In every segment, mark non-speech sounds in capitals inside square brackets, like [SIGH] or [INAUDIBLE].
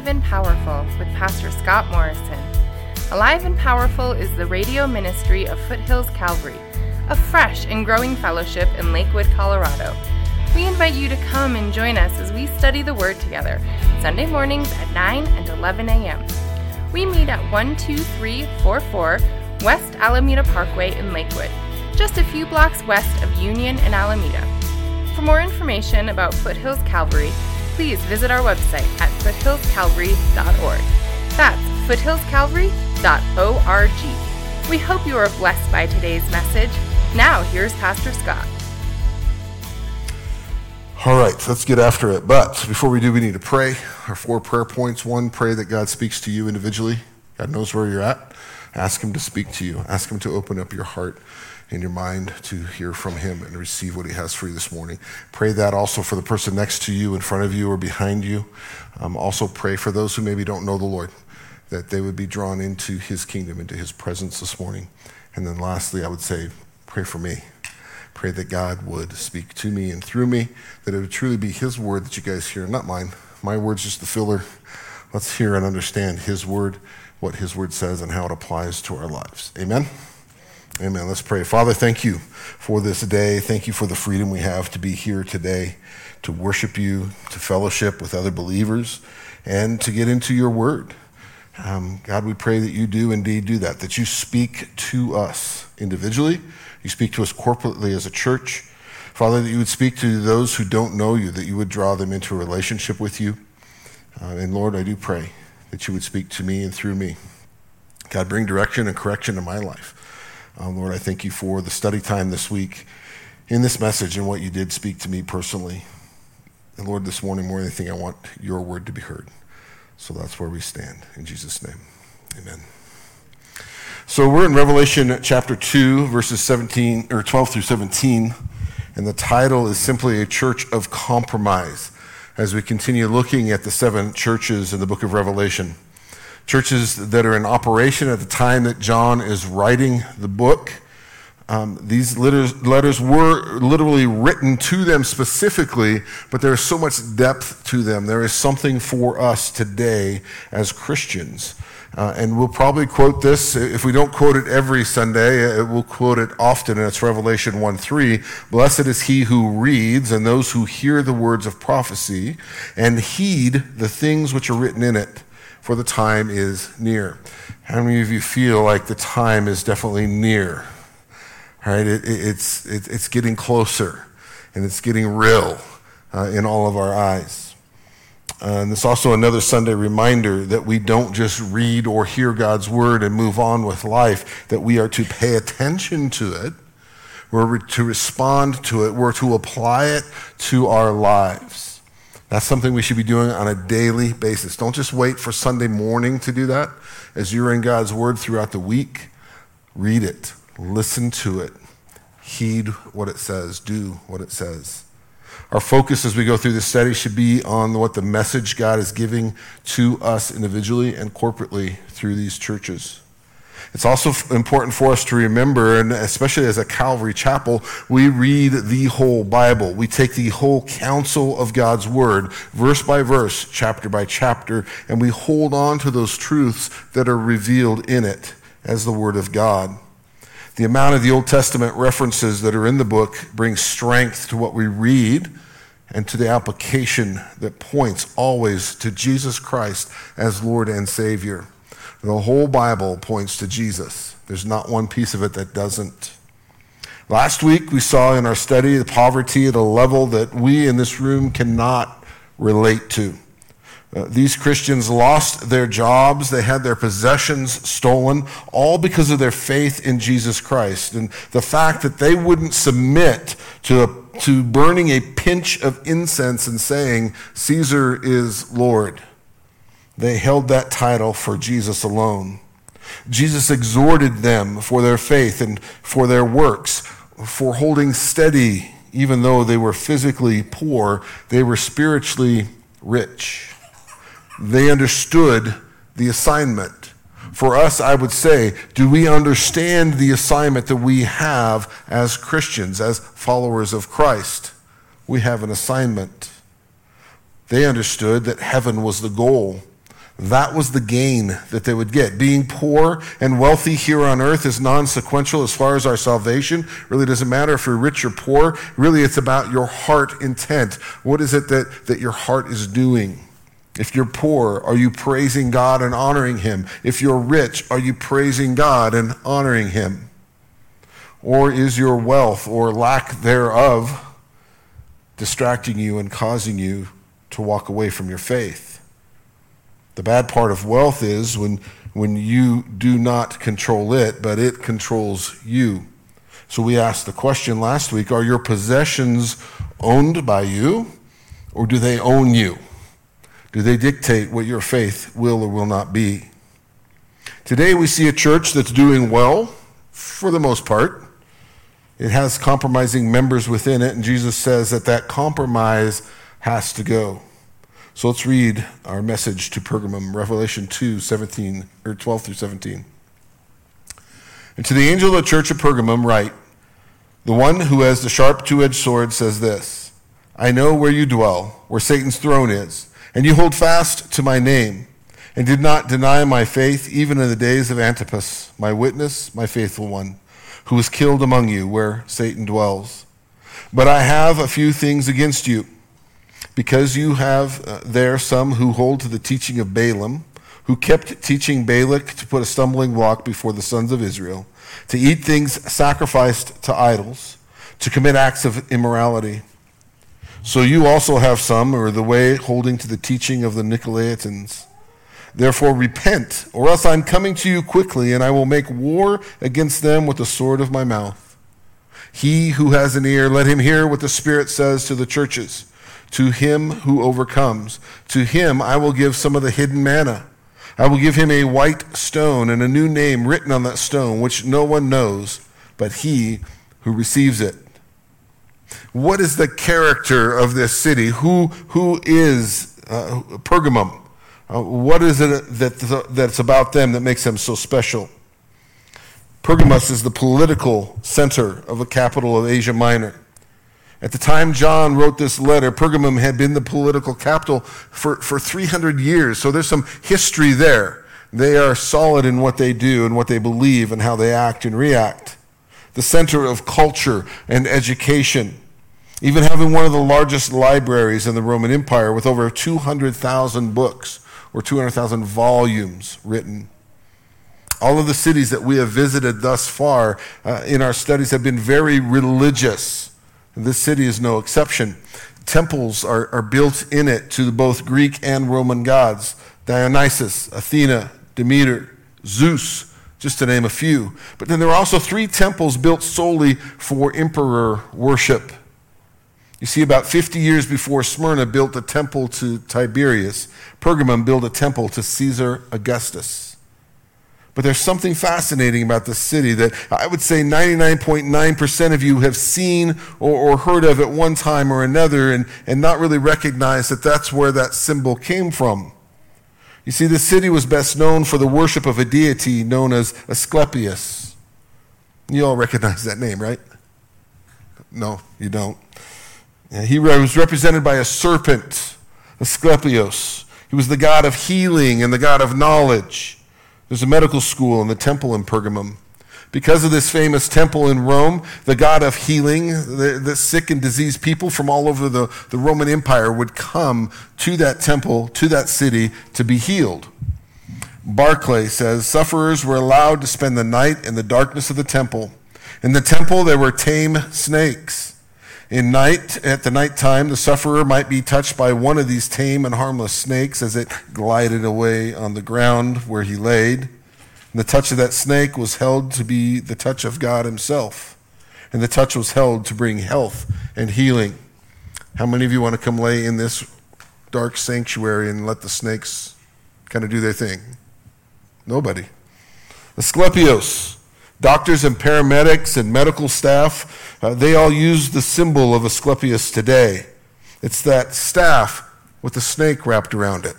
Alive and Powerful with Pastor Scott Morrison. Alive and Powerful is the radio ministry of Foothills Calvary, a fresh and growing fellowship in Lakewood, Colorado. We invite you to come and join us as we study the Word together, Sunday mornings at 9 and 11 a.m. We meet at 12344 West Alameda Parkway in Lakewood, just a few blocks west of Union and Alameda. For more information about Foothills Calvary, please visit our website at foothillscalvary.org. That's foothillscalvary.org. We hope you are blessed by today's message. Now, here's Pastor Scott. All right, let's get after it. But before we do, we need to pray. Our four prayer points. One, pray that God speaks to you individually. God knows where you're at. Ask Him to speak to you. Ask Him to open up your heart and your mind to hear from Him and receive what He has for you this morning. Pray that also for the person next to you, in front of you, or behind you. Um, also, pray for those who maybe don't know the Lord, that they would be drawn into His kingdom, into His presence this morning. And then lastly, I would say, pray for me. Pray that God would speak to me and through me, that it would truly be His word that you guys hear, not mine. My word's just the filler. Let's hear and understand His word, what His word says, and how it applies to our lives. Amen? Amen. Let's pray. Father, thank you for this day. Thank you for the freedom we have to be here today, to worship you, to fellowship with other believers, and to get into your word. Um, God, we pray that you do indeed do that, that you speak to us individually you speak to us corporately as a church. Father, that you would speak to those who don't know you, that you would draw them into a relationship with you. Uh, and Lord, I do pray that you would speak to me and through me. God, bring direction and correction in my life. Uh, Lord, I thank you for the study time this week in this message and what you did speak to me personally. And Lord, this morning, more than anything, I want your word to be heard. So that's where we stand. In Jesus' name, amen. So we're in Revelation chapter 2, verses 17 or 12 through 17, and the title is simply a church of compromise as we continue looking at the seven churches in the book of Revelation. Churches that are in operation at the time that John is writing the book. Um, these letters, letters were literally written to them specifically, but there is so much depth to them. There is something for us today as Christians. Uh, and we'll probably quote this. If we don't quote it every Sunday, uh, we'll quote it often, and it's Revelation 1 3. Blessed is he who reads and those who hear the words of prophecy and heed the things which are written in it, for the time is near. How many of you feel like the time is definitely near? Right, it, it, it's, it, it's getting closer and it's getting real uh, in all of our eyes. Uh, and it's also another Sunday reminder that we don't just read or hear God's word and move on with life, that we are to pay attention to it, we're to respond to it, we're to apply it to our lives. That's something we should be doing on a daily basis. Don't just wait for Sunday morning to do that. As you're in God's word throughout the week, read it, listen to it, heed what it says, do what it says. Our focus as we go through this study should be on what the message God is giving to us individually and corporately through these churches. It's also important for us to remember, and especially as a Calvary Chapel, we read the whole Bible. We take the whole counsel of God's Word, verse by verse, chapter by chapter, and we hold on to those truths that are revealed in it as the Word of God. The amount of the Old Testament references that are in the book brings strength to what we read and to the application that points always to Jesus Christ as Lord and Savior. The whole Bible points to Jesus. There's not one piece of it that doesn't. Last week, we saw in our study the poverty at a level that we in this room cannot relate to. Uh, these Christians lost their jobs, they had their possessions stolen, all because of their faith in Jesus Christ. And the fact that they wouldn't submit to, a, to burning a pinch of incense and saying, Caesar is Lord. They held that title for Jesus alone. Jesus exhorted them for their faith and for their works, for holding steady, even though they were physically poor, they were spiritually rich. They understood the assignment. For us, I would say, do we understand the assignment that we have as Christians, as followers of Christ? We have an assignment. They understood that heaven was the goal. That was the gain that they would get. Being poor and wealthy here on earth is non sequential as far as our salvation. Really doesn't matter if you're rich or poor. Really, it's about your heart intent. What is it that, that your heart is doing? If you're poor, are you praising God and honoring Him? If you're rich, are you praising God and honoring Him? Or is your wealth or lack thereof distracting you and causing you to walk away from your faith? The bad part of wealth is when, when you do not control it, but it controls you. So we asked the question last week are your possessions owned by you, or do they own you? Do they dictate what your faith will or will not be? Today we see a church that's doing well, for the most part. It has compromising members within it, and Jesus says that that compromise has to go. So let's read our message to Pergamum, Revelation 2, 17, or 12 through 17. And to the angel of the church of Pergamum, write, The one who has the sharp two edged sword says this I know where you dwell, where Satan's throne is and you hold fast to my name, and did not deny my faith, even in the days of Antipas, my witness, my faithful one, who was killed among you, where Satan dwells. But I have a few things against you, because you have uh, there some who hold to the teaching of Balaam, who kept teaching Balak to put a stumbling block before the sons of Israel, to eat things sacrificed to idols, to commit acts of immorality so you also have some, or the way holding to the teaching of the Nicolaitans. Therefore, repent, or else I'm coming to you quickly, and I will make war against them with the sword of my mouth. He who has an ear, let him hear what the Spirit says to the churches. To him who overcomes, to him I will give some of the hidden manna. I will give him a white stone and a new name written on that stone, which no one knows but he who receives it. What is the character of this city? Who, who is uh, Pergamum? Uh, what is it that, that's about them that makes them so special? Pergamos is the political center of the capital of Asia Minor. At the time John wrote this letter, Pergamum had been the political capital for, for 300 years. So there's some history there. They are solid in what they do and what they believe and how they act and react. The center of culture and education even having one of the largest libraries in the Roman Empire with over 200,000 books or 200,000 volumes written. All of the cities that we have visited thus far uh, in our studies have been very religious. This city is no exception. Temples are, are built in it to both Greek and Roman gods Dionysus, Athena, Demeter, Zeus, just to name a few. But then there are also three temples built solely for emperor worship. You see, about 50 years before Smyrna built a temple to Tiberius, Pergamum built a temple to Caesar Augustus. But there's something fascinating about this city that I would say 99.9% of you have seen or, or, heard of at one time or another and, and not really recognize that that's where that symbol came from. You see, the city was best known for the worship of a deity known as Asclepius. You all recognize that name, right? No, you don't. He was represented by a serpent, Asclepios. He was the god of healing and the god of knowledge. There's a medical school in the temple in Pergamum. Because of this famous temple in Rome, the god of healing, the, the, sick and diseased people from all over the, the Roman Empire would come to that temple, to that city, to be healed. Barclay says sufferers were allowed to spend the night in the darkness of the temple. In the temple, there were tame snakes. In night, at the night time, the sufferer might be touched by one of these tame and harmless snakes as it glided away on the ground where he laid. And the touch of that snake was held to be the touch of God Himself. And the touch was held to bring health and healing. How many of you want to come lay in this dark sanctuary and let the snakes kind of do their thing? Nobody. Asclepios Doctors and paramedics and medical staff, uh, they all use the symbol of Asclepius today. It's that staff with the snake wrapped around it.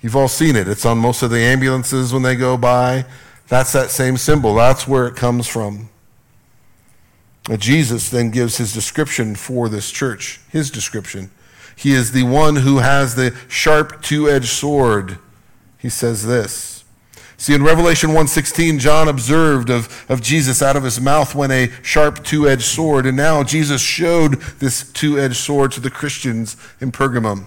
You've all seen it. It's on most of the ambulances when they go by. That's that same symbol. That's where it comes from. Jesus then gives his description for this church, his description. He is the one who has the sharp two-edged sword. He says this. See, in Revelation 1.16, John observed of, of Jesus out of his mouth went a sharp two-edged sword, and now Jesus showed this two-edged sword to the Christians in Pergamum.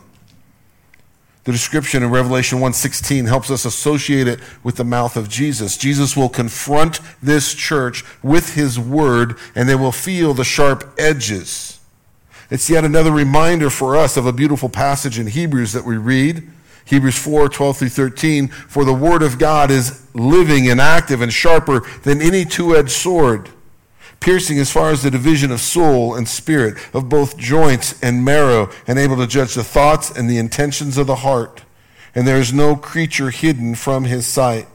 The description in Revelation 1:16 helps us associate it with the mouth of Jesus. Jesus will confront this church with his word and they will feel the sharp edges. It's yet another reminder for us of a beautiful passage in Hebrews that we read. Hebrews 4, 12 through 13. For the word of God is living and active and sharper than any two-edged sword piercing as far as the division of soul and spirit, of both joints and marrow, and able to judge the thoughts and the intentions of the heart. And there is no creature hidden from his sight,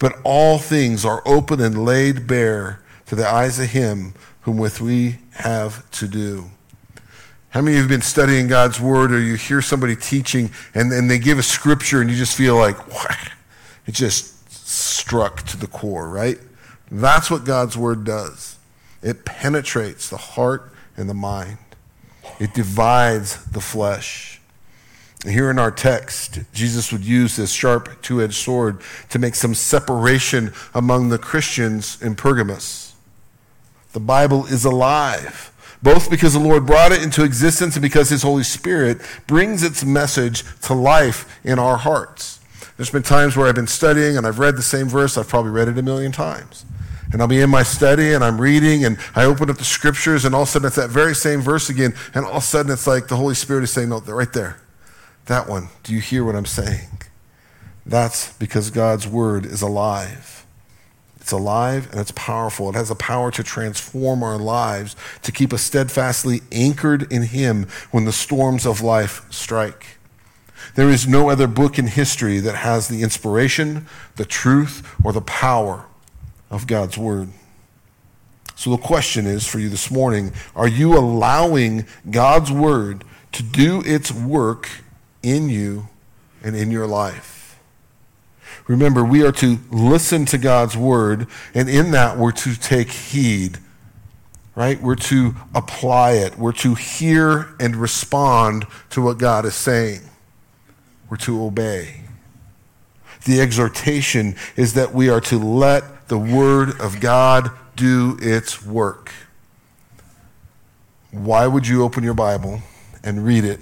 but all things are open and laid bare to the eyes of him whom with we have to do. How many of you have been studying God's Word or you hear somebody teaching and, and they give a scripture and you just feel like, it just struck to the core, right? That's what God's Word does. It penetrates the heart and the mind. It divides the flesh. Here in our text, Jesus would use this sharp two edged sword to make some separation among the Christians in Pergamos. The Bible is alive, both because the Lord brought it into existence and because His Holy Spirit brings its message to life in our hearts. There's been times where I've been studying and I've read the same verse, I've probably read it a million times. And I'll be in my study and I'm reading and I open up the scriptures and all of a sudden it's that very same verse again. And all of a sudden it's like the Holy Spirit is saying, no, right there. That one. Do you hear what I'm saying? That's because God's word is alive. It's alive and it's powerful. It has the power to transform our lives, to keep us steadfastly anchored in Him when the storms of life strike. There is no other book in history that has the inspiration, the truth, or the power of God's Word. So the question is for you this morning are you allowing God's Word to do its work in you and in your life? Remember, we are to listen to God's Word, and in that, we're to take heed right? We're to apply it. We're to hear and respond to what God is saying. We're to obey. The exhortation is that we are to let the Word of God do its work. Why would you open your Bible and read it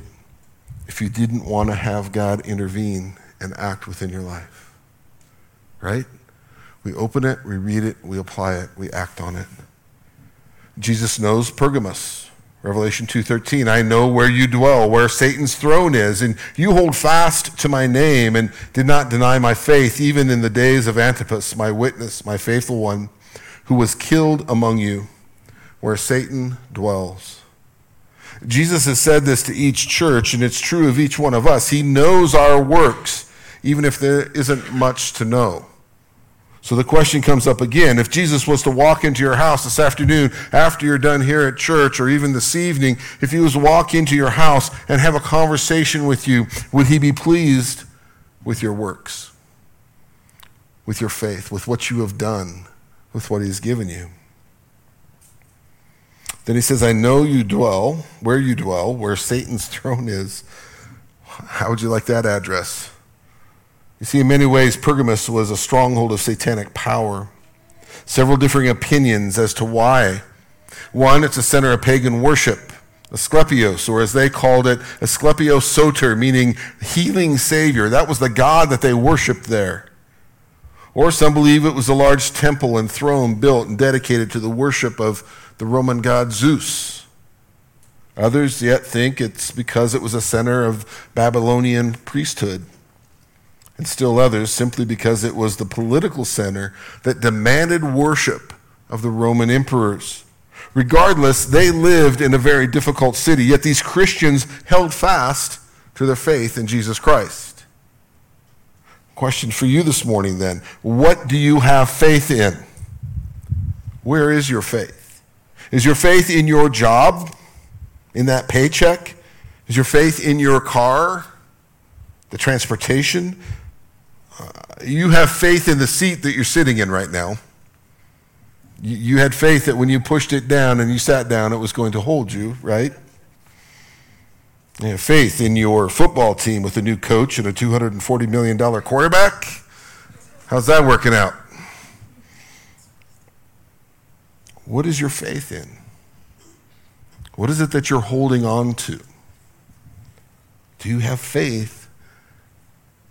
if you didn't want to have God intervene and act within your life? Right? We open it, we read it, we apply it, we act on it. Jesus knows Pergamos. Revelation 2:13 I know where you dwell where Satan's throne is and you hold fast to my name and did not deny my faith even in the days of Antipas my witness my faithful one who was killed among you where Satan dwells Jesus has said this to each church and it's true of each one of us he knows our works even if there isn't much to know so the question comes up again. If Jesus was to walk into your house this afternoon after you're done here at church or even this evening, if he was to walk into your house and have a conversation with you, would he be pleased with your works, with your faith, with what you have done, with what he's given you? Then he says, I know you dwell, where you dwell, where Satan's [LAUGHS] throne is. How would you like that address? You see, in many ways, Pergamus was a stronghold of satanic power. Several differing opinions as to why. One, it's a center of pagan worship, Asclepios, or as they called it, Asclepios Soter, meaning healing Savior. That was the God that they worshiped there. Or some believe it was a large temple and throne built and dedicated to the worship of the Roman god Zeus. Others yet think it's because it was a center of Babylonian priesthood and still others simply because it was the political center that demanded worship of the Roman emperors. Regardless, they lived in a very difficult city, yet these Christians held fast to their faith in Jesus Christ. Question for you this morning then What do you have faith in? Where is your faith? Is your faith in your job, in that paycheck? Is your faith in your car, the transportation? You have faith in the seat that you're sitting in right now. You, had faith that when you pushed it down and you sat down, it was going to hold you, right? You have faith in your football team with a new coach and a $240 million quarterback. How's that working out? What is your faith in? What is it that you're holding on to? Do you have faith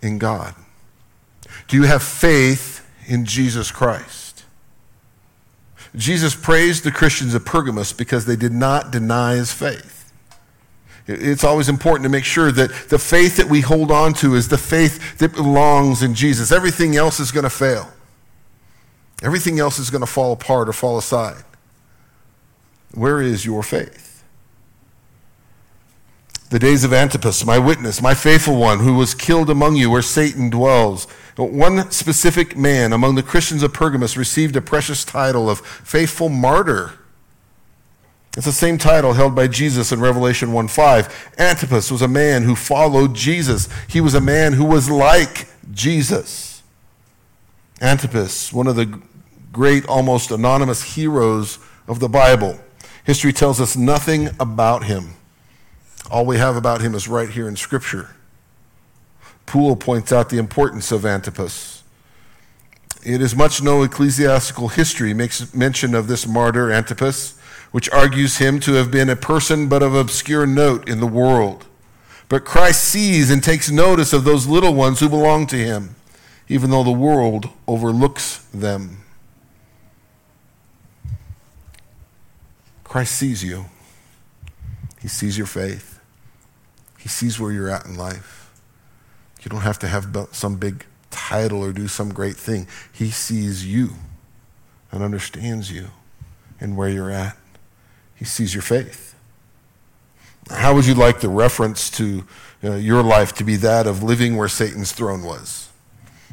in God? Do you have faith in Jesus Christ? Jesus praised the Christians of Pergamos because they did not deny his faith. It's always important to make sure that the faith that we hold on to is the faith that belongs in Jesus. Everything else is going to fail. Everything else is going to fall apart or fall aside. Where is your faith? The days of Antipas, my witness, my faithful one, who was killed among you where Satan dwells. One specific man among the Christians of Pergamos received a precious title of faithful martyr. It's the same title held by Jesus in Revelation 1 5. Antipas was a man who followed Jesus, he was a man who was like Jesus. Antipas, one of the great, almost anonymous heroes of the Bible. History tells us nothing about him. All we have about him is right here in Scripture. Poole points out the importance of Antipas. It is much no ecclesiastical history makes mention of this martyr, Antipas, which argues him to have been a person but of obscure note in the world. But Christ sees and takes notice of those little ones who belong to him, even though the world overlooks them. Christ sees you. He sees your faith. He sees where you're at in life. You don't have to have some big title or do some great thing. He sees you and understands you and where you're at. He sees your faith. How would you like the reference to uh, your life to be that of living where Satan's throne was?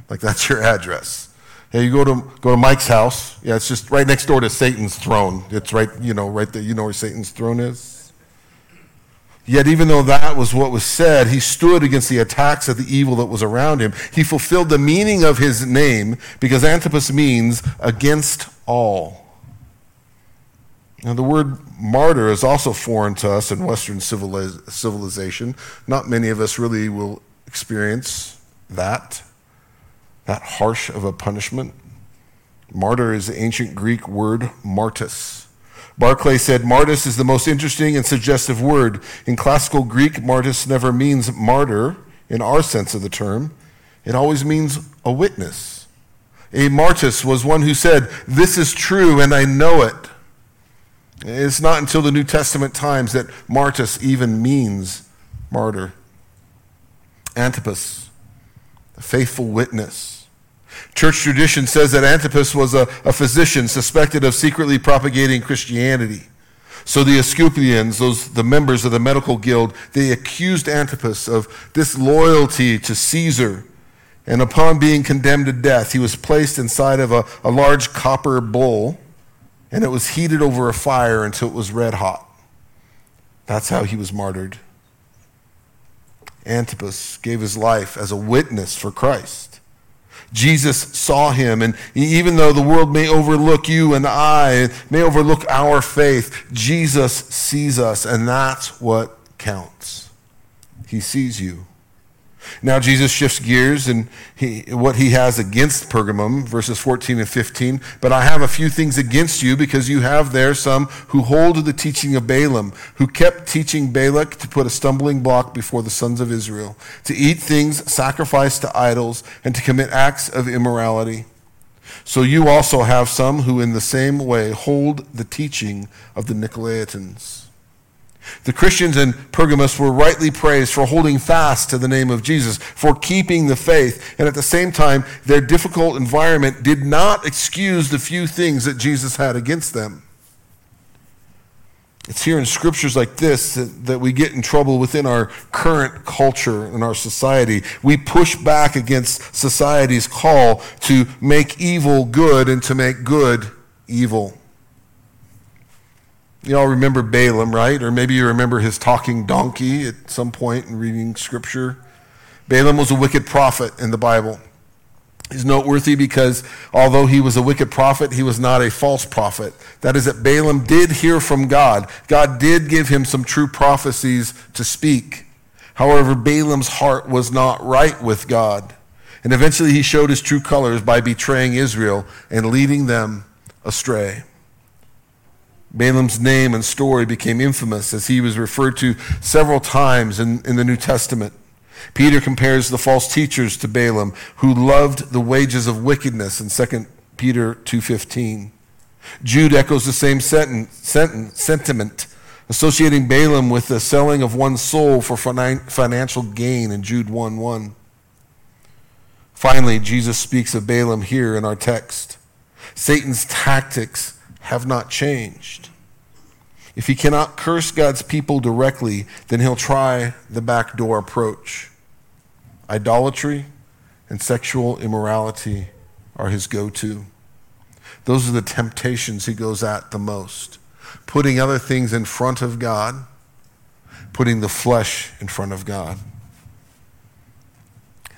Like that's your address. Yeah, you go to go to Mike's house. Yeah, it's just right next door to Satan's throne. It's right, you know, right there. You know where Satan's throne is. Yet, even though that was what was said, he stood against the attacks of the evil that was around him. He fulfilled the meaning of his name because Antipas means against all. Now, the word martyr is also foreign to us in Western civilization. Not many of us really will experience that that harsh of a punishment. Martyr is the ancient Greek word martis. Barclay said martis is the most interesting and suggestive word. In classical Greek, martis never means martyr in our sense of the term, it always means a witness. A martis was one who said, This is true and I know it. It's not until the New Testament times that martis even means martyr. Antipas, a faithful witness Church tradition says that Antipas was a, a physician suspected of secretly propagating Christianity. So the Asclepians, those the members of the medical guild, they accused Antipas of disloyalty to Caesar. And upon being condemned to death, he was placed inside of a, a large copper bowl, and it was heated over a fire until it was red hot. That's how he was martyred. Antipas gave his life as a witness for Christ. Jesus saw him. And even though the world may overlook you and I, may overlook our faith, Jesus sees us, and that's what counts. He sees you. Now Jesus shifts gears and he, what he has against Pergamum, verses 14 and 15. But I have a few things against you because you have there some who hold the teaching of Balaam, who kept teaching Balak to put a stumbling block before the sons of Israel, to eat things sacrificed to idols, and to commit acts of immorality. So you also have some who in the same way hold the teaching of the Nicolaitans. The Christians in Pergamos were rightly praised for holding fast to the name of Jesus, for keeping the faith. And at the same time, their difficult environment did not excuse the few things that Jesus had against them. It's here in scriptures like this that, that we get in trouble within our current culture and our society. We push back against society's call to make evil good and to make good evil. You all remember Balaam, right? Or maybe you remember his talking donkey at some point in reading scripture. Balaam was a wicked prophet in the Bible. He's noteworthy because although he was a wicked prophet, he was not a false prophet. That is, that Balaam did hear from God. God did give him some true prophecies to speak. However, Balaam's heart was not right with God. And eventually he showed his true colors by betraying Israel and leading them astray. Balaam's name and story became infamous as he was referred to several times in, in the New Testament. Peter compares the false teachers to Balaam, who loved the wages of wickedness in 2 Peter 2.15. Jude echoes the same sentence, sentence, sentiment, associating Balaam with the selling of one's soul for financial gain in Jude 1.1. Finally, Jesus speaks of Balaam here in our text. Satan's tactics have not changed. If he cannot curse God's people directly, then he'll try the backdoor approach. Idolatry and sexual immorality are his go to. Those are the temptations he goes at the most. Putting other things in front of God, putting the flesh in front of God.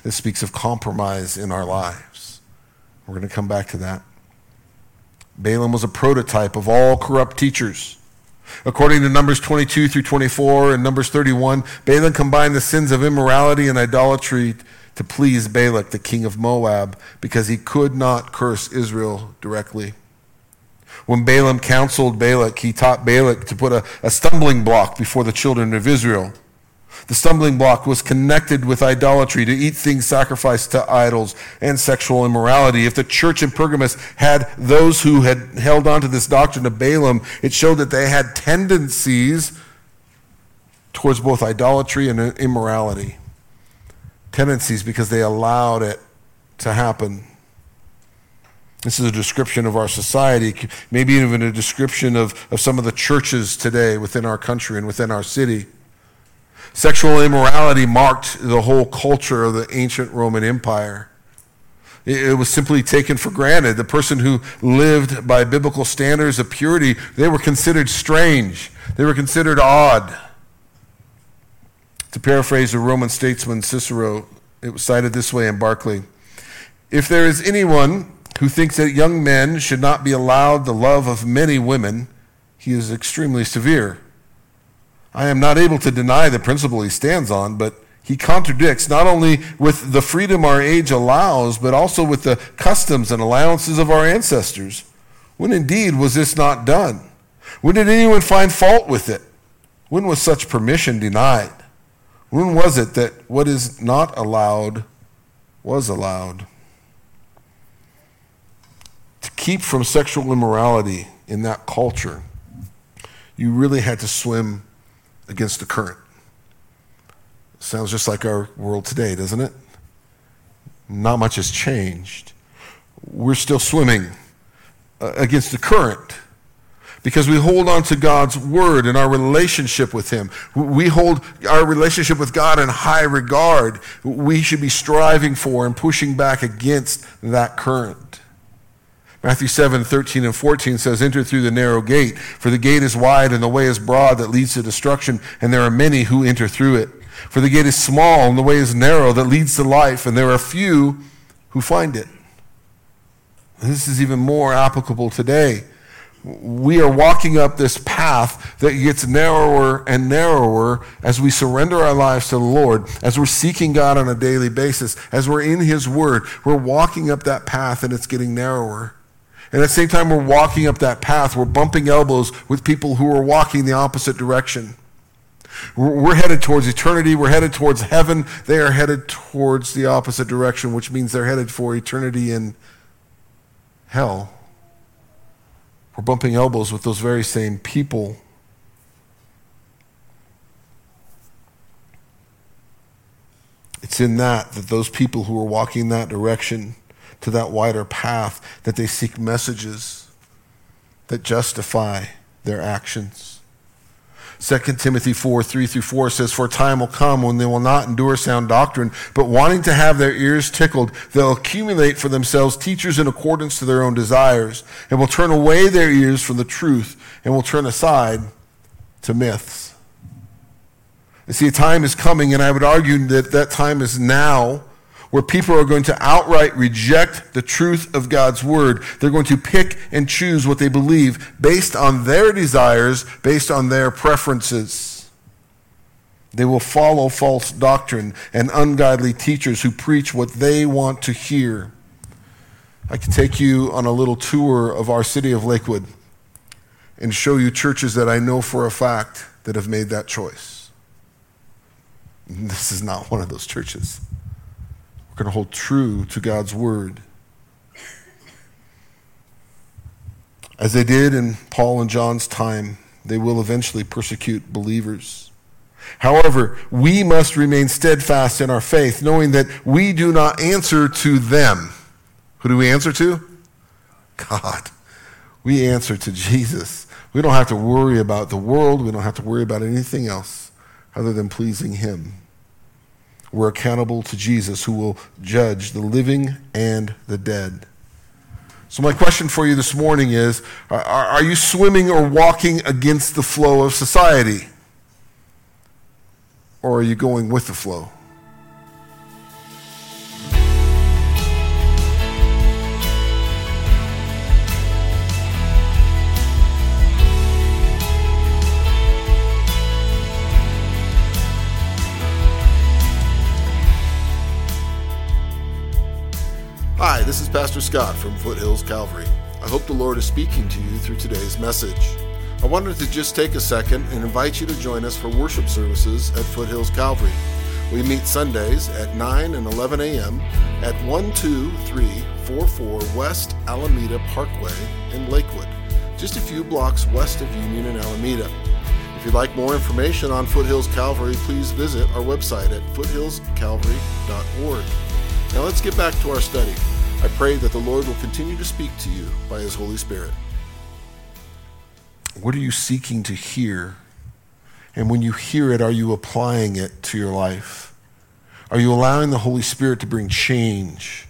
This speaks of compromise in our lives. We're going to come back to that. Balaam was a prototype of all corrupt teachers. According to Numbers 22 through 24 and Numbers 31, Balaam combined the sins of immorality and idolatry to please Balak, the king of Moab, because he could not curse Israel directly. When Balaam counseled Balak, he taught Balak to put a, a stumbling block before the children of Israel. The stumbling block was connected with idolatry, to eat things sacrificed to idols, and sexual immorality. If the church in Pergamos had those who had held on to this doctrine of Balaam, it showed that they had tendencies towards both idolatry and immorality. Tendencies because they allowed it to happen. This is a description of our society, maybe even a description of, of some of the churches today within our country and within our city. Sexual immorality marked the whole culture of the ancient Roman Empire. It was simply taken for granted. The person who lived by biblical standards of purity, they were considered strange. They were considered odd. To paraphrase a Roman statesman, Cicero, it was cited this way in Barclay If there is anyone who thinks that young men should not be allowed the love of many women, he is extremely severe. I am not able to deny the principle he stands on, but he contradicts not only with the freedom our age allows, but also with the customs and allowances of our ancestors. When indeed was this not done? When did anyone find fault with it? When was such permission denied? When was it that what is not allowed was allowed? To keep from sexual immorality in that culture, you really had to swim against the current. Sounds just like our world today, doesn't it? Not much has changed. We're still swimming uh, against the current because we hold on to God's word and our relationship with Him. We hold our relationship with God in high regard. We should be striving for and pushing back against that current. Matthew 7, 13 and 14 says, Enter through the narrow gate, for the gate is wide and the way is broad that leads to destruction, and there are many who enter through it. For the gate is small and the way is narrow that leads to life, and there are few who find it. And this is even more applicable today. We are walking up this path that gets narrower and narrower as we surrender our lives to the Lord, as we're seeking God on a daily basis, as we're in His Word. We're walking up that path and it's getting narrower. And at the same time, we're walking up that path, we're bumping elbows with people who are walking the opposite direction. We're headed towards eternity. We're headed towards heaven. They are headed towards the opposite direction, which means they're headed for eternity in hell. We're bumping elbows with those very same people. It's in that that those people who are walking that direction to that wider path, that they seek messages that justify their actions. 2 Timothy 4 3 through 4 says, For time will come when they will not endure sound doctrine, but wanting to have their ears tickled, they'll accumulate for themselves teachers in accordance to their own desires, and will turn away their ears from the truth, and will turn aside to myths. You see, a time is coming, and I would argue that that time is now where people are going to outright reject the truth of God's word. They're going to pick and choose what they believe based on their desires, based on their preferences. They will follow false doctrine and ungodly teachers who preach what they want to hear. I could take you on a little tour of our city of Lakewood and show you churches that I know for a fact that have made that choice. [LAUGHS] This is not one of those churches. We're going to hold true to God's word. As they did in Paul and John's time, they will eventually persecute believers. However, we must remain steadfast in our faith, knowing that we do not answer to them. Who do we answer to? God. We answer to Jesus. We don't have to worry about the world. We don't have to worry about anything else other than pleasing Him. We're accountable to Jesus, who will judge the living and the dead. So, my question for you this morning is Are, are you swimming or walking against the flow of society? Or are you going with the flow? Hi, this is Pastor Scott from Foothills Calvary. I hope the Lord is speaking to you through today's message. I wanted to just take a second and invite you to join us for worship services at Foothills Calvary. We meet Sundays at 9 and 11 a.m. at 12344 West Alameda Parkway in Lakewood, just a few blocks west of Union and Alameda. If you'd like more information on Foothills Calvary, please visit our website at foothillscalvary.org. Now let's get back to our study. I pray that the Lord will continue to speak to you by His Holy Spirit. What are you seeking to hear? And when you hear it, are you applying it to your life? Are you allowing the Holy Spirit to bring change,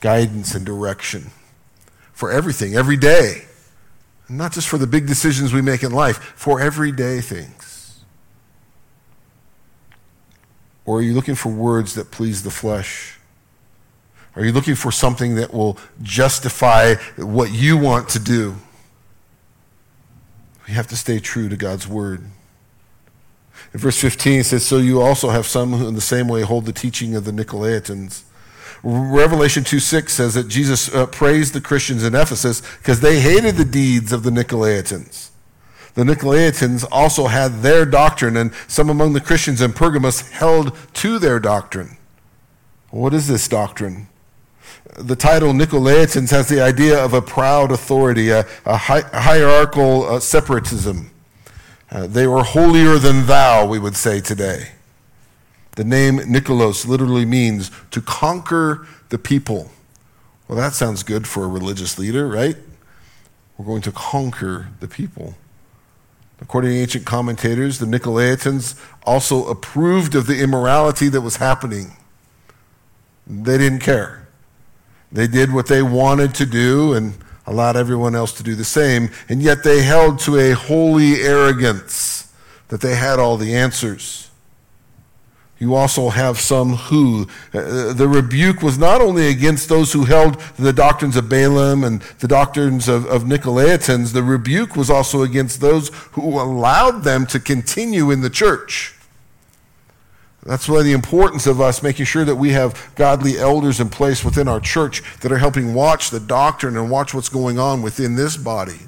guidance, and direction for everything, every day? Not just for the big decisions we make in life, for everyday things. Or are you looking for words that please the flesh? Are you looking for something that will justify what you want to do? We have to stay true to God's word. In verse 15, it says, So you also have some who in the same way hold the teaching of the Nicolaitans. Revelation 2 6 says that Jesus uh, praised the Christians in Ephesus because they hated the deeds of the Nicolaitans. The Nicolaitans also had their doctrine, and some among the Christians in Pergamos held to their doctrine. What is this doctrine? The title Nicolaitans has the idea of a proud authority, a, a, hi- hierarchical uh, separatism. Uh, they were holier than thou, we would say today. The name Nicolos literally means to conquer the people. Well, that sounds good for a religious leader, right? We're going to conquer the people. According to ancient commentators, the Nicolaitans also approved of the immorality that was happening. They didn't care. They did what they wanted to do and allowed everyone else to do the same, and yet they held to a holy arrogance that they had all the answers. You also have some who, uh, the rebuke was not only against those who held the doctrines of Balaam and the doctrines of, of Nicolaitans, the rebuke was also against those who allowed them to continue in the church. That's why the importance of us making sure that we have godly elders in place within our church that are helping watch the doctrine and watch what's going on within this body.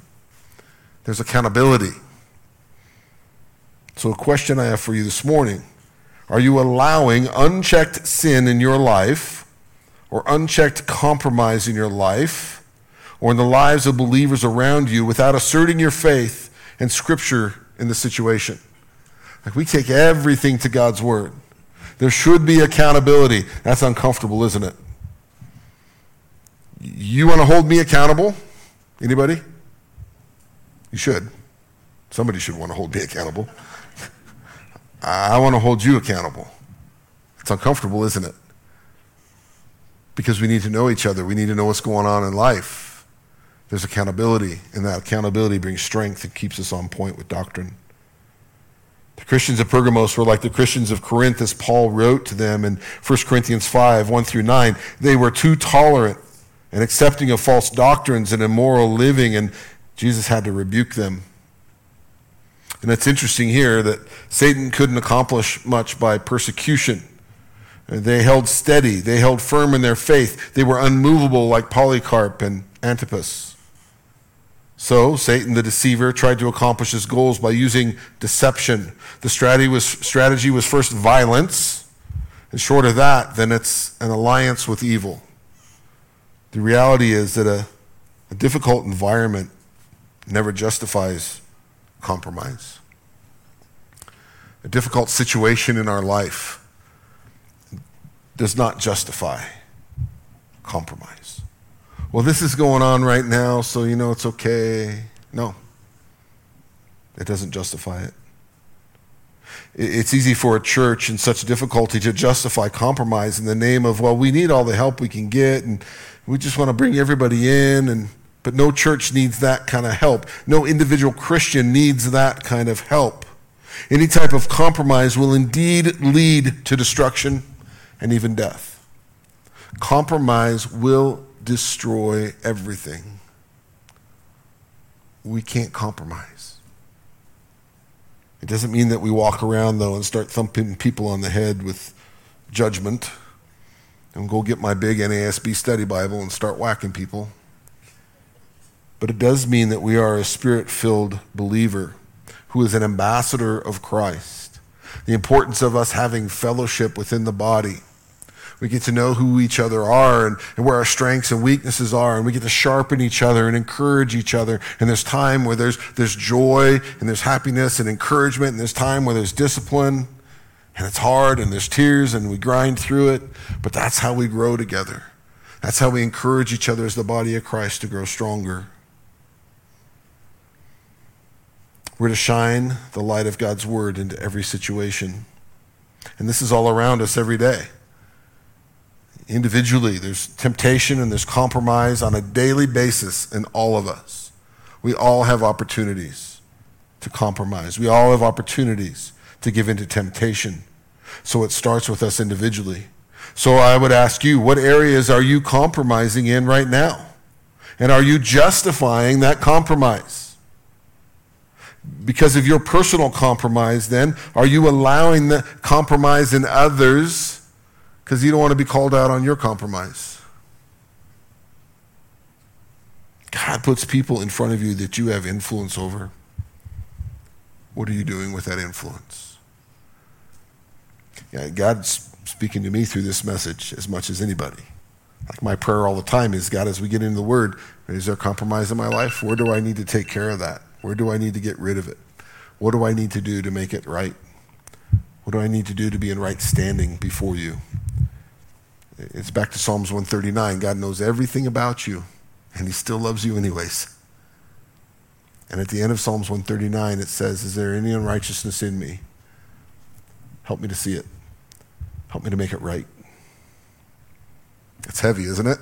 There's accountability. So, a question I have for you this morning Are you allowing unchecked sin in your life or unchecked compromise in your life or in the lives of believers around you without asserting your faith and Scripture in the situation? Like we take everything to God's Word. There should be accountability. That's uncomfortable, isn't it? You want to hold me accountable? Anybody? You should. Somebody should want to hold me accountable. I want to hold you accountable. It's uncomfortable, isn't it? Because we need to know each other. We need to know what's going on in life. There's accountability, and that accountability brings strength and keeps us on point with doctrine. The Christians of Pergamos were like the Christians of Corinth, as Paul wrote to them in 1 Corinthians 5 1 through 9. They were too tolerant and accepting of false doctrines and immoral living, and Jesus had to rebuke them. And it's interesting here that Satan couldn't accomplish much by persecution. They held steady, they held firm in their faith, they were unmovable like Polycarp and Antipas. So, Satan, the deceiver, tried to accomplish his goals by using deception. The strategy was, strategy was first violence, and short of that, then it's an alliance with evil. The reality is that a, a difficult environment never justifies compromise. A difficult situation in our life does not justify compromise. Well, this is going on right now, so you know it's okay. No, it doesn't justify it. It's easy for a church in such difficulty to justify compromise in the name of, well, we need all the help we can get, and we just want to bring everybody in, and but no church needs that kind of help. No individual Christian needs that kind of help. Any type of compromise will indeed lead to destruction and even death. Compromise will destroy everything. We can't compromise. It doesn't mean that we walk around, though, and start thumping people on the head with judgment and go get my big NASB study Bible and start whacking people. But it does mean that we are a spirit filled believer who is an ambassador of Christ. The importance of us having fellowship within the body. We get to know who each other are and, and, where our strengths and weaknesses are, and we get to sharpen each other and encourage each other. And there's time where there's, there's joy and there's happiness and encouragement, and there's time where there's discipline, and it's hard and there's tears and we grind through it. But that's how we grow together. That's how we encourage each other as the body of Christ to grow stronger. We're to shine the light of God's word into every situation. And this is all around us every day. Individually, there's temptation and there's compromise on a daily basis in all of us. We all have opportunities to compromise. We all have opportunities to give into temptation. So it starts with us individually. So I would ask you, what areas are you compromising in right now? And are you justifying that compromise? because of your personal compromise, then, are you allowing the compromise in others because you don't want to be called out on your compromise? God puts people in front of you that you have influence over. What are you doing with that influence? Yeah, God's speaking to me through this message as much as anybody. Like my prayer all the time is God, as we get into the Word, is there compromise in my life? Where do I need to take care of that? Where do I need to get rid of it? What do I need to do to make it right? What do I need to do to be in right standing before you? It's back to Psalms 139. God knows everything about you, and He still loves you, anyways. And at the end of Psalms 139, it says, Is there any unrighteousness in me? Help me to see it. Help me to make it right. It's heavy, isn't it?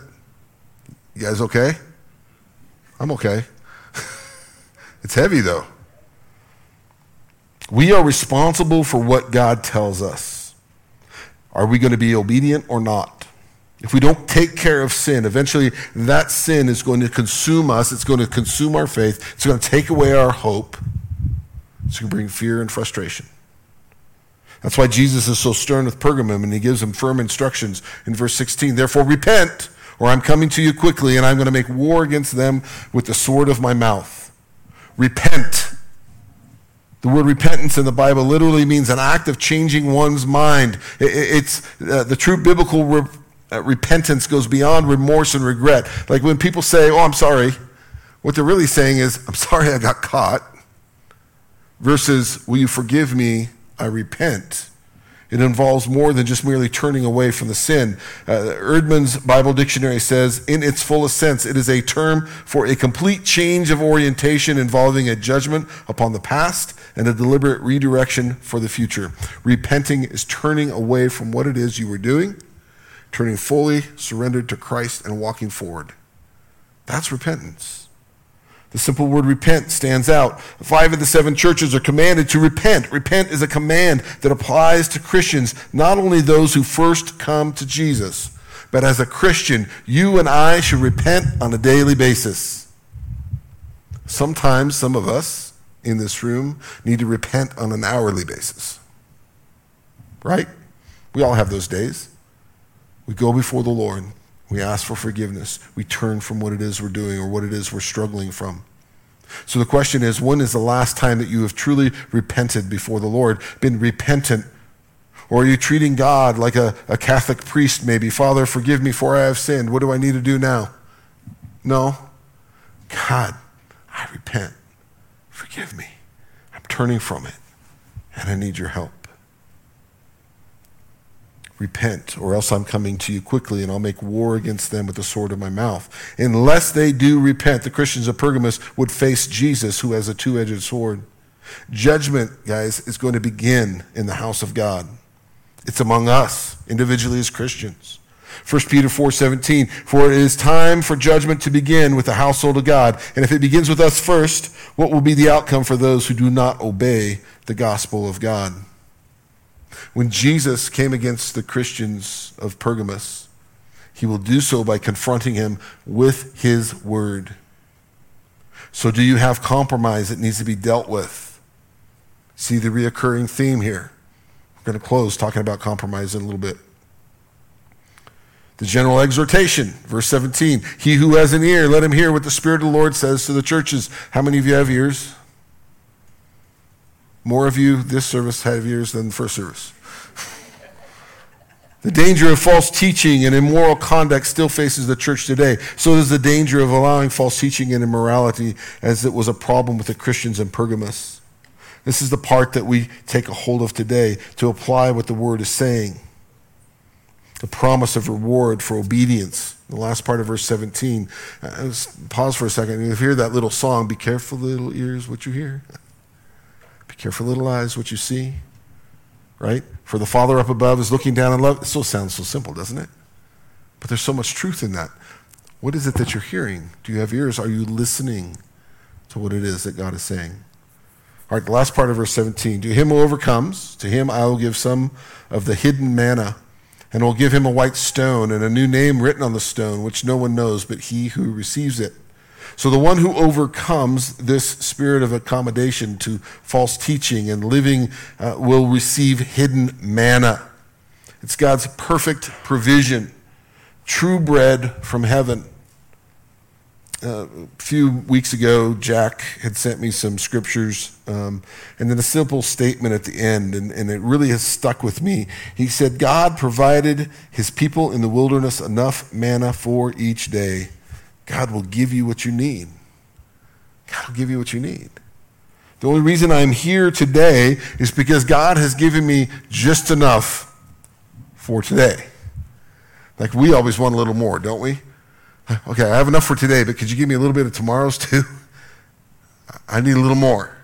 You guys okay? I'm okay. [LAUGHS] It's heavy, though. We are responsible for what God tells us. Are we going to be obedient or not? If we don't take care of sin, eventually that sin is going to consume us. It's going to consume our faith. It's going to take away our hope. It's going to bring fear and frustration. That's why Jesus is so stern with Pergamum and he gives them firm instructions in verse 16. Therefore, repent, or I'm coming to you quickly, and I'm going to make war against them with the sword of my mouth repent. The word repentance in the Bible literally means an act of changing one's mind. It's uh, the true biblical repentance goes beyond remorse and regret. Like when people say, "Oh, I'm sorry," what they're really saying is, "I'm sorry I got caught." Versus, "Will you forgive me? I repent." It involves more than just merely turning away from the sin. Uh, Eerdmans Bible Dictionary says, in its fullest sense, it is a term for a complete change of orientation involving a judgment upon the past and a deliberate redirection for the future. Repenting is turning away from what it is you were doing, turning fully surrendered to Christ and walking forward. That's repentance. The simple word repent stands out. Five of the seven churches are commanded to repent. Repent is a command that applies to Christians, not only those who first come to Jesus, but as a Christian, you and I should repent on a daily basis. Sometimes some of us in this room need to repent on an hourly basis. Right? We all have those days. We go before the Lord we ask for forgiveness. We turn from what it is we're doing or what it is we're struggling from. So the question is when is the last time that you have truly repented before the Lord, been repentant? Or are you treating God like a, a Catholic priest, maybe? Father, forgive me for I have sinned. What do I need to do now? No. God, I repent. Forgive me. I'm turning from it, and I need your help. Repent, or else I'm coming to you quickly, and I'll make war against them with the sword of my mouth. Unless they do repent, the Christians of Pergamos would face Jesus, who has a two edged sword. Judgment, guys, is going to begin in the house of God. It's among us, individually as Christians. 1 Peter 4:17 For it is time for judgment to begin with the household of God and if it begins with us first what will be the outcome for those who do not obey the gospel of God when Jesus came against the Christians of Pergamos, he will do so by confronting him with his word. So, do you have compromise that needs to be dealt with? See the reoccurring theme here. We're going to close talking about compromise in a little bit. The general exhortation, verse 17 He who has an ear, let him hear what the Spirit of the Lord says to the churches. How many of you have ears? More of you this service have ears than the first service. [LAUGHS] The danger of false teaching and immoral conduct still faces the church today. So does the danger of allowing false teaching and immorality, as it was a problem with the Christians in Pergamos. This is the part that we take a hold of today to apply what the word is saying. The promise of reward for obedience. The last part of verse 17. Uh, pause for a second. You hear that little song, Be careful, little ears, what you hear. Be careful, little eyes, what you see right? For the Father up above is looking down in love. It still sounds so simple, doesn't it? But there's so much truth in that. What is it that you're hearing? Do you have ears? Are you listening to what it is that God is saying? All right, the last part of verse 17. To him who overcomes, to him I will give some of the hidden manna, and will give him a white stone and a new name written on the stone, which no one knows but he who receives it. So the one who overcomes this spirit of accommodation to false teaching and living uh, will receive hidden manna. It's God's perfect provision, true bread from heaven. Uh, a few weeks ago, Jack had sent me some scriptures um, and then a simple statement at the end, and, and it really has stuck with me. He said, God provided his people in the wilderness enough manna for each day. God will give you what you need. God will give you what you need. The only reason I'm here today is because God has given me just enough for today. Like we always want a little more, don't we? Okay, I have enough for today, but could you give me a little bit of tomorrow's [LAUGHS] too? I need a little more.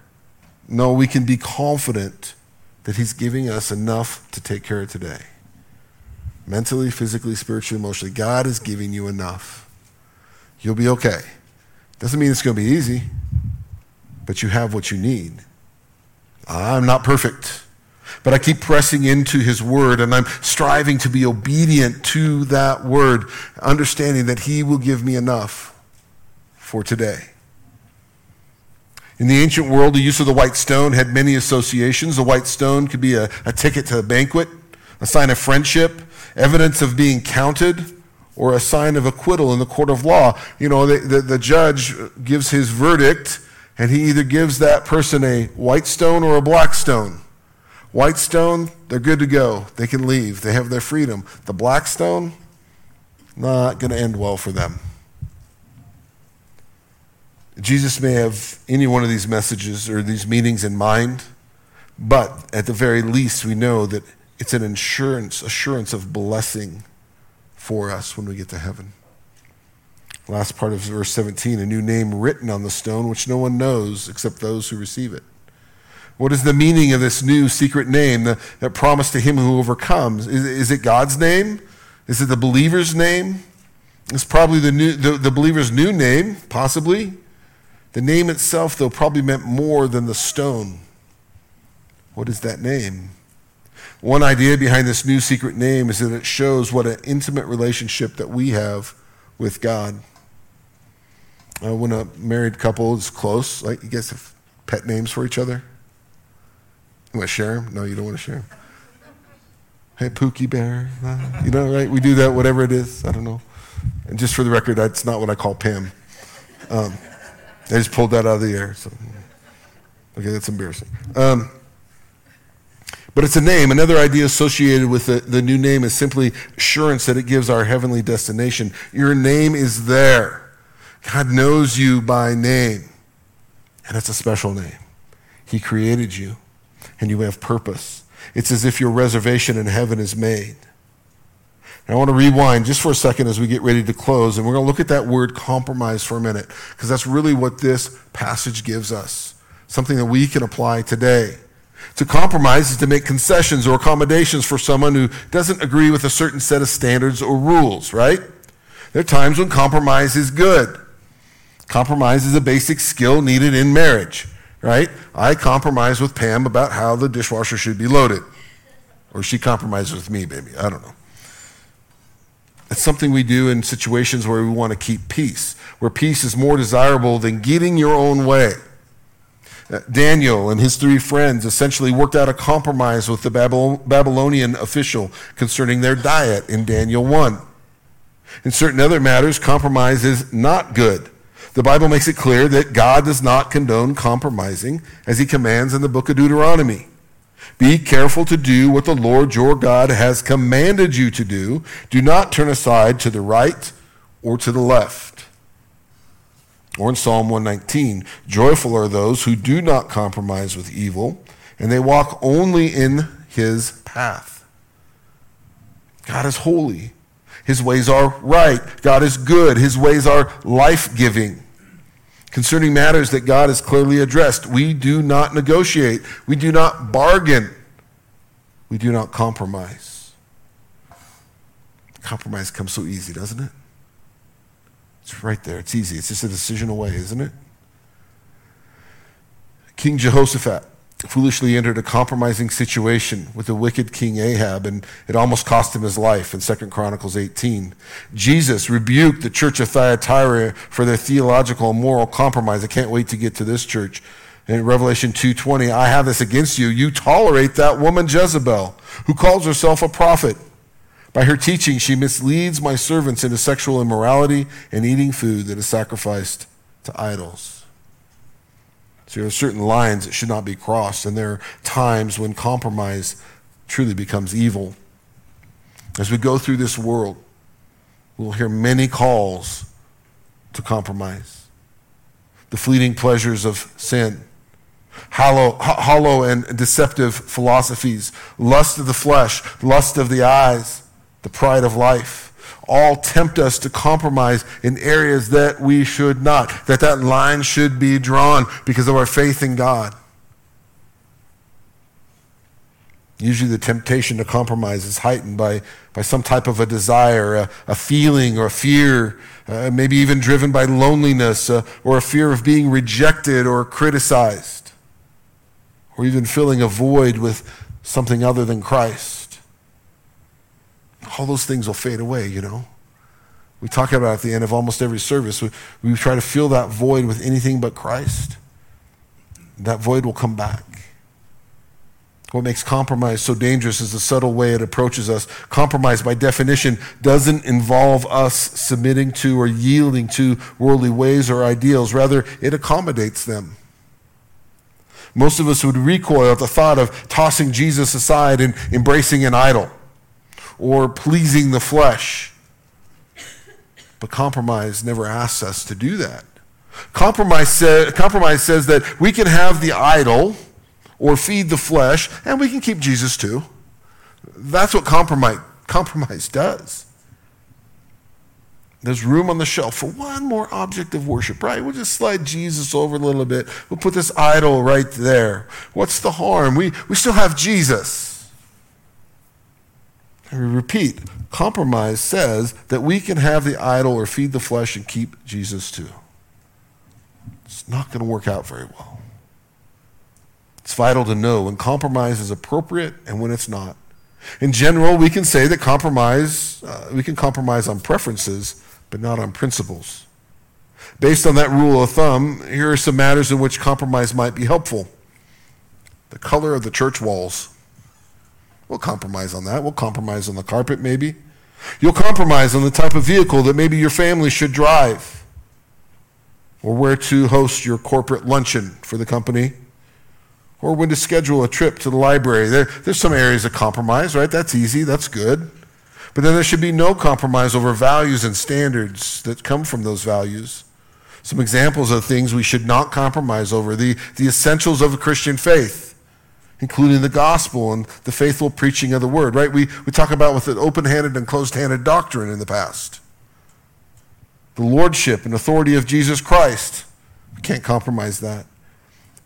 No, we can be confident that He's giving us enough to take care of today. Mentally, physically, spiritually, emotionally. God is giving you enough. You'll be okay. Doesn't mean it's going to be easy, but you have what you need. I'm not perfect, but I keep pressing into His Word and I'm striving to be obedient to that Word, understanding that He will give me enough for today. In the ancient world, the use of the white stone had many associations. The white stone could be a, a ticket to a banquet, a sign of friendship, evidence of being counted or a sign of acquittal in the court of law. You know, the, the, the, judge gives his verdict, and he either gives that person a white stone or a black stone. White stone, they're good to go. They can leave. They have their freedom. The black stone, not going to end well for them. Jesus may have any one of these messages or these meanings in mind, but at the very least, we know that it's an insurance, assurance of blessing for us when we get to heaven. Last part of verse 17 a new name written on the stone, which no one knows except those who receive it. What is the meaning of this new secret name that, that promised to him who overcomes? Is, is it God's name? Is it the believer's name? It's probably the, new, the, the believer's new name, possibly. The name itself, though, probably meant more than the stone. What is that name? One idea behind this new secret name is that it shows what an intimate relationship that we have with God. Uh, when a married couple is close, like you guys have pet names for each other. You want to share them? No, you don't want to share them. Hey, Pookie Bear. Uh, you know, right? We do that, whatever it is. I don't know. And just for the record, that's not what I call Pam. Um, I just pulled that out of the air. So, okay, that's embarrassing. Um, but it's a name. Another idea associated with the, the new name is simply assurance that it gives our heavenly destination. Your name is there. God knows you by name, and it's a special name. He created you, and you have purpose. It's as if your reservation in heaven is made. I want to rewind just for a second as we get ready to close, and we're going to look at that word compromise for a minute, because that's really what this passage gives us something that we can apply today. To compromise is to make concessions or accommodations for someone who doesn't agree with a certain set of standards or rules, right? There are times when compromise is good. Compromise is a basic skill needed in marriage, right? I compromise with Pam about how the dishwasher should be loaded. Or she compromises with me, maybe. I don't know. It's something we do in situations where we want to keep peace, where peace is more desirable than getting your own way. Daniel and his three friends essentially worked out a compromise with the Babylonian official concerning their diet in Daniel 1. In certain other matters, compromise is not good. The Bible makes it clear that God does not condone compromising, as he commands in the book of Deuteronomy. Be careful to do what the Lord your God has commanded you to do. Do not turn aside to the right or to the left. Or in Psalm 119, joyful are those who do not compromise with evil, and they walk only in his path. God is holy. His ways are right. God is good. His ways are life giving. Concerning matters that God has clearly addressed, we do not negotiate. We do not bargain. We do not compromise. Compromise comes so easy, doesn't it? It's right there. It's easy. It's just a decision away, isn't it? King Jehoshaphat foolishly entered a compromising situation with the wicked king Ahab, and it almost cost him his life in 2 Chronicles 18. Jesus rebuked the church of Thyatira for their theological and moral compromise. I can't wait to get to this church. In Revelation 2:20, I have this against you. You tolerate that woman Jezebel, who calls herself a prophet. By her teaching, she misleads my servants into sexual immorality and eating food that is sacrificed to idols. So there are certain lines that should not be crossed, and there are times when compromise truly becomes evil. As we go through this world, we'll hear many calls to compromise. The fleeting pleasures of sin, hollow, hollow and deceptive philosophies, lust of the flesh, lust of the eyes the pride of life, all tempt us to compromise in areas that we should not, that that line should be drawn because of our faith in God. Usually, the temptation to compromise is heightened by, by some type of a desire, a, a feeling, or a fear, uh, maybe even driven by loneliness uh, or a fear of being rejected or criticized, or even filling a void with something other than Christ all those things will fade away, you know. We talk about at the end of almost every service. We, we try to fill that void with anything but Christ. That void will come back. What makes compromise so dangerous is the subtle way it approaches us. Compromise, by definition, doesn't involve us submitting to or yielding to worldly ways or ideals. Rather, it accommodates them. Most of us would recoil at the thought of tossing Jesus aside and embracing an idol or pleasing the flesh. But compromise never asks us to do that. Compromise, compromise says that we can have the idol or feed the flesh, and we can keep Jesus too. That's what compromise, compromise does. There's room on the shelf for one more object of worship, right? We'll just slide Jesus over a little bit. We'll put this idol right there. What's the harm? We, we still have Jesus. I repeat, compromise says that we can have the idol or feed the flesh and keep Jesus too. it's not going to work out very well. It's vital to know when compromise is appropriate and when it's not. In general, we can say that compromise, uh, we can compromise on preferences, but not on principles. Based on that rule of thumb, here are some matters in which compromise might be helpful. The color of the church walls. We'll compromise on that. We'll compromise on the carpet, maybe. You'll compromise on the type of vehicle that maybe your family should drive, or where to host your corporate luncheon for the company, or when to schedule a trip to the library. There, there's some areas of compromise, right? That's easy, that's good. But then there should be no compromise over values and standards that come from those values. Some examples of things we should not compromise over the, the essentials of a Christian faith including the gospel and the faithful preaching of the word, right? We, we talk about with an open handed and closed handed doctrine in the past. The lordship and authority of Jesus Christ. We can't compromise that.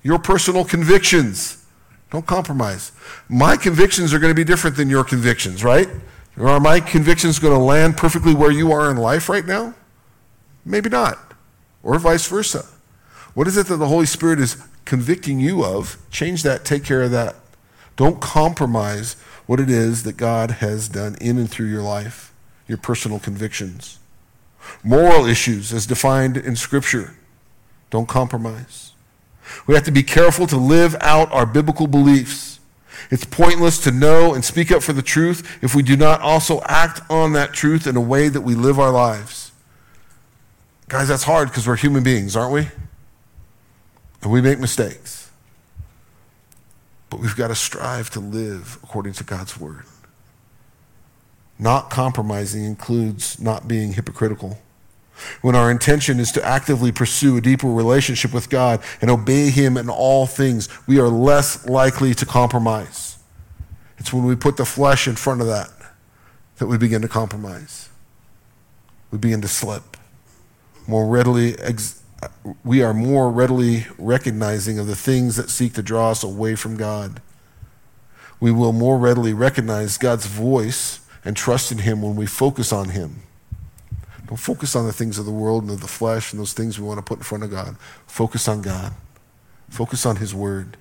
Your personal convictions. Don't compromise. My convictions are going to be different than your convictions, right? Are my convictions going to land perfectly where you are in life right now? Maybe not. Or vice versa. What is it that the Holy Spirit is convicting you of, change that, take care of that. Don't compromise what it is that God has done in and through your life, your personal convictions. Moral issues, as defined in Scripture, don't compromise. We have to be careful to live out our biblical beliefs. It's pointless to know and speak up for the truth if we do not also act on that truth in a way that we live our lives. Guys, that's hard because we're human beings, aren't we? And we make mistakes. But we've got to strive to live according to God's word. Not compromising includes not being hypocritical. When our intention is to actively pursue a deeper relationship with God and obey Him in all things, we are less likely to compromise. It's when we put the flesh in front of that that we begin to compromise. We begin to slip. More readily we are more readily recognizing of the things that seek to draw us away from God. We will more readily recognize God's voice and trust in Him when we focus on Him. Don't focus on the things of the world and of the flesh and those things we want to put in front of God. Focus on God. Focus on His Word.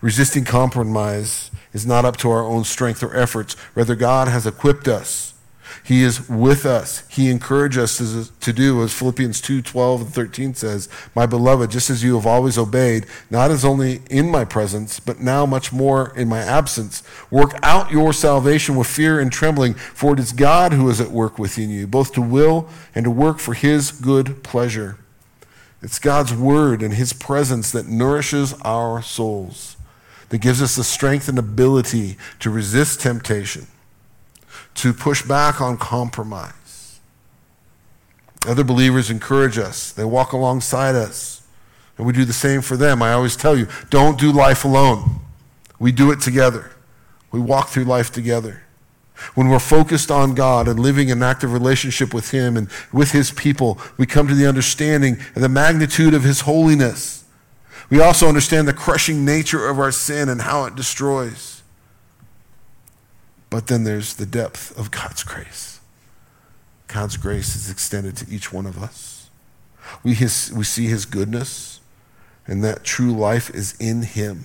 Resisting compromise is not up to our own strength or efforts. Rather, God has equipped us he is with us. He encourages us to do as Philippians 2 12 and 13 says, My beloved, just as you have always obeyed, not as only in my presence, but now much more in my absence, work out your salvation with fear and trembling, for it is God who is at work within you, both to will and to work for his good pleasure. It's God's word and his presence that nourishes our souls, that gives us the strength and ability to resist temptation to push back on compromise. Other believers encourage us, they walk alongside us, and we do the same for them. I always tell you don't do life alone, we do it together. We walk through life together. When we're focused on God and living an active relationship with Him and with His people, we come to the understanding of the magnitude of His holiness. We also understand the crushing nature of our sin and how it destroys. But then there's the depth of God's grace. God's grace is extended to each one of us. We, his, we see his goodness, and that true life is in him.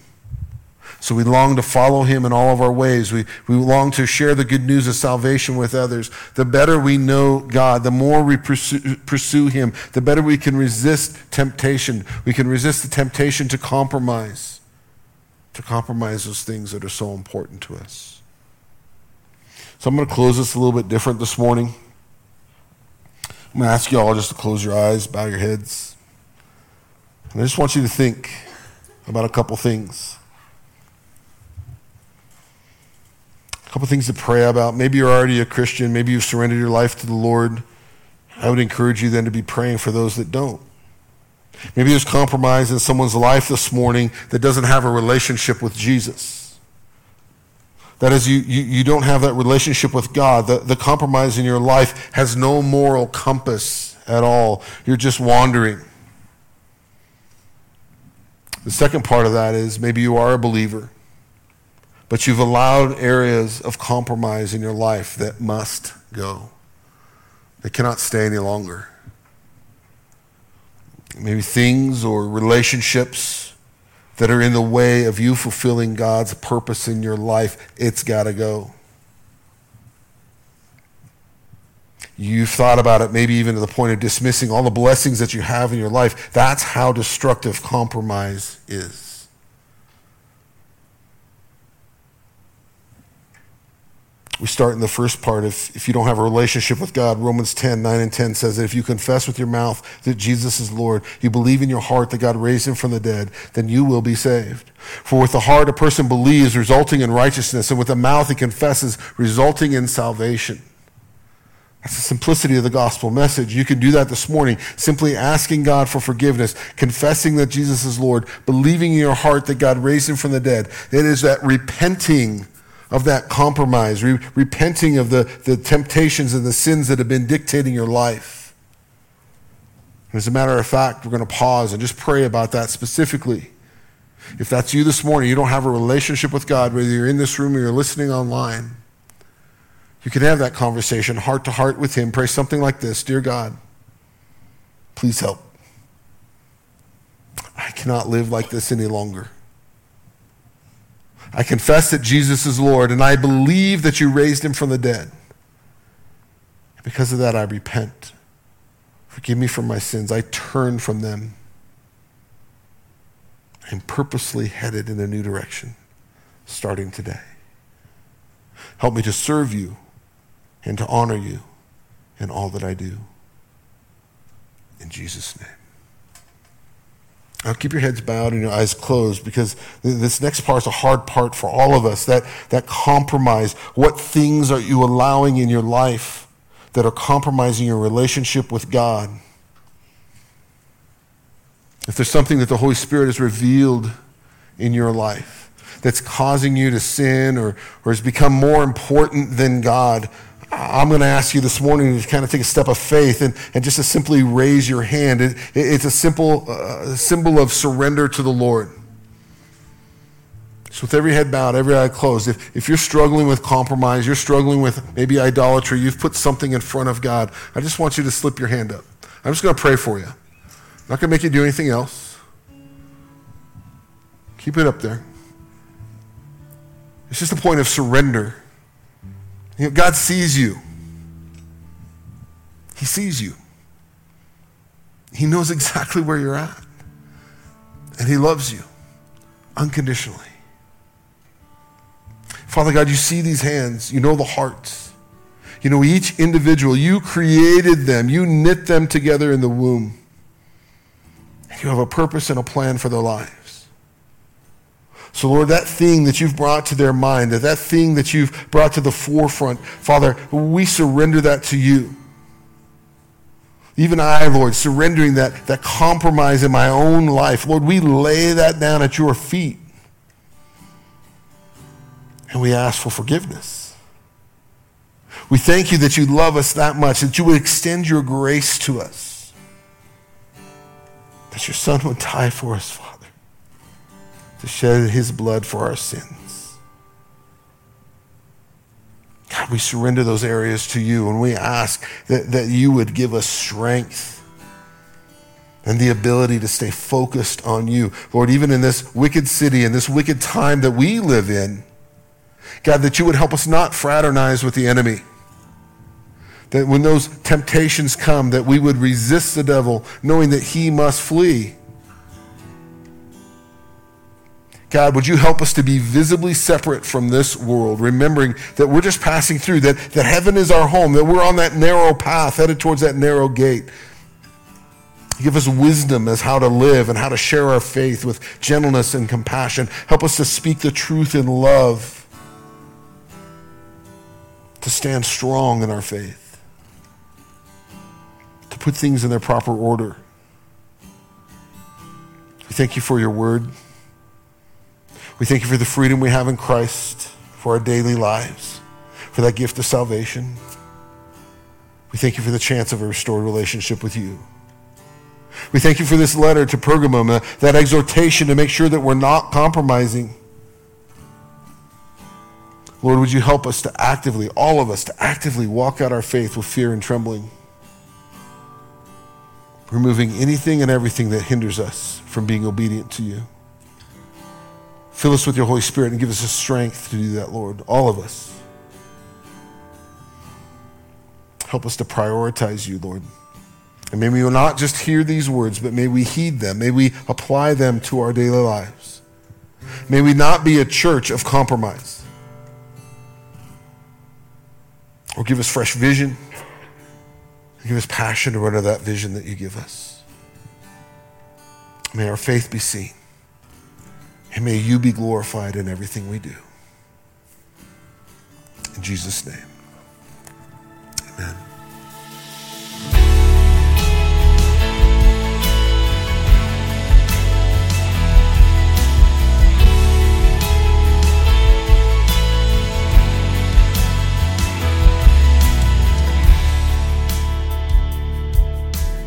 So we long to follow him in all of our ways. We, we long to share the good news of salvation with others. The better we know God, the more we pursue, pursue him, the better we can resist temptation. We can resist the temptation to compromise, to compromise those things that are so important to us. So I'm going to close this a little bit different this morning. I'm going to ask you all just to close your eyes, bow your heads. And I just want you to think about a couple things. A couple things to pray about. Maybe you're already a Christian. Maybe you've surrendered your life to the Lord. I would encourage you then to be praying for those that don't. Maybe there's compromise in someone's life this morning that doesn't have a relationship with Jesus. That is, you, you, you don't have that relationship with God. The, the compromise in your life has no moral compass at all. You're just wandering. The second part of that is maybe you are a believer, but you've allowed areas of compromise in your life that must go. They cannot stay any longer. maybe things or relationships that are in the way of you fulfilling God's purpose in your life, it's got to go. You've thought about it, maybe even to the point of dismissing all the blessings that you have in your life. That's how destructive compromise is. We start in the first part. If, if you don't have a relationship with God, Romans 10, 9 and 10 says that if you confess with your mouth that Jesus is Lord, you believe in your heart that God raised him from the dead, then you will be saved. For with the heart a person believes, resulting in righteousness, and with the mouth he confesses, resulting in salvation. That's the simplicity of the gospel message. You can do that this morning, simply asking God for forgiveness, confessing that Jesus is Lord, believing in your heart that God raised him from the dead. It is that repenting of that compromise, re- repenting of the, the temptations and the sins that have been dictating your life. As a matter of fact, we're going to pause and just pray about that specifically. If that's you this morning, you don't have a relationship with God, whether you're in this room or you're listening online, you can have that conversation heart to heart with Him. Pray something like this Dear God, please help. I cannot live like this any longer. I confess that Jesus is Lord, and I believe that you raised him from the dead. Because of that, I repent. Forgive me for my sins. I turn from them. I'm purposely headed in a new direction, starting today. Help me to serve you and to honor you in all that I do. In Jesus' name. Now keep your heads bowed and your eyes closed because this next part is a hard part for all of us. That, that compromise. What things are you allowing in your life that are compromising your relationship with God? If there's something that the Holy Spirit has revealed in your life that's causing you to sin or, or has become more important than God, I'm going to ask you this morning to kind of take a step of faith and, and just to simply raise your hand. It, it, it's a simple uh, symbol of surrender to the Lord. So, with every head bowed, every eye closed, if, if you're struggling with compromise, you're struggling with maybe idolatry, you've put something in front of God, I just want you to slip your hand up. I'm just going to pray for you. I'm not going to make you do anything else. Keep it up there. It's just a point of surrender. You know, God sees you. He sees you. He knows [LAUGHS] exactly where you're at. And He loves you unconditionally. Father God, you see these hands. You know the hearts. You know each individual. You created them, you knit them together in the womb. You have a purpose and a plan for their life. So, Lord, that thing that you've brought to their mind, that, that thing that you've brought to the forefront, Father, we surrender that to you. Even I, Lord, surrendering that, that compromise in my own life, Lord, we lay that down at your feet. And we ask for forgiveness. We thank you that you love us that much, that you would extend your grace to us, that your Son would die for us, Father to shed his blood for our sins. God, we surrender those areas to you and we ask that, that you would give us strength and the ability to stay focused on you. Lord, even in this wicked city, in this wicked time that we live in, God, that you would help us not fraternize with the enemy. That when those temptations come, that we would resist the devil, knowing that he must flee. God, would you help us to be visibly separate from this world, remembering that we're just passing through, that, that heaven is our home, that we're on that narrow path, headed towards that narrow gate. Give us wisdom as how to live and how to share our faith with gentleness and compassion. Help us to speak the truth in love, to stand strong in our faith, to put things in their proper order. We thank you for your word. We thank you for the freedom we have in Christ for our daily lives, for that gift of salvation. We thank you for the chance of a restored relationship with you. We thank you for this letter to Pergamum, uh, that exhortation to make sure that we're not compromising. Lord, would you help us to actively, all of us, to actively walk out our faith with fear and trembling? removing anything and everything that hinders us from being obedient to you. Fill us with your Holy Spirit and give us the strength to do that, Lord, all of us. Help us to prioritize you, Lord. And may we not just hear these words, but may we heed them. May we apply them to our daily lives. May we not be a church of compromise. Or give us fresh vision. Give us passion to run to that vision that you give us. May our faith be seen. And may you be glorified in everything we do. In Jesus' name. Amen.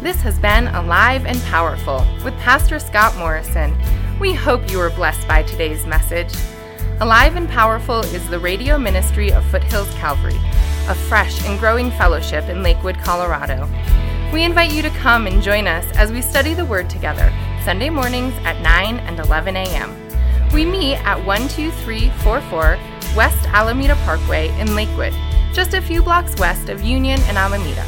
This has been Alive and Powerful with Pastor Scott Morrison. We hope you were blessed by today's message. Alive and Powerful is the radio ministry of Foothills Calvary, a fresh and growing fellowship in Lakewood, Colorado. We invite you to come and join us as we study the Word together, Sunday mornings at 9 and 11 a.m. We meet at 12344 West Alameda Parkway in Lakewood, just a few blocks west of Union and Alameda.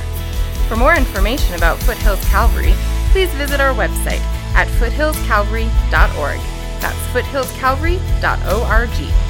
For more information about Foothills Calvary, please visit our website at foothillscalvary.org. That's foothillscalvary.org.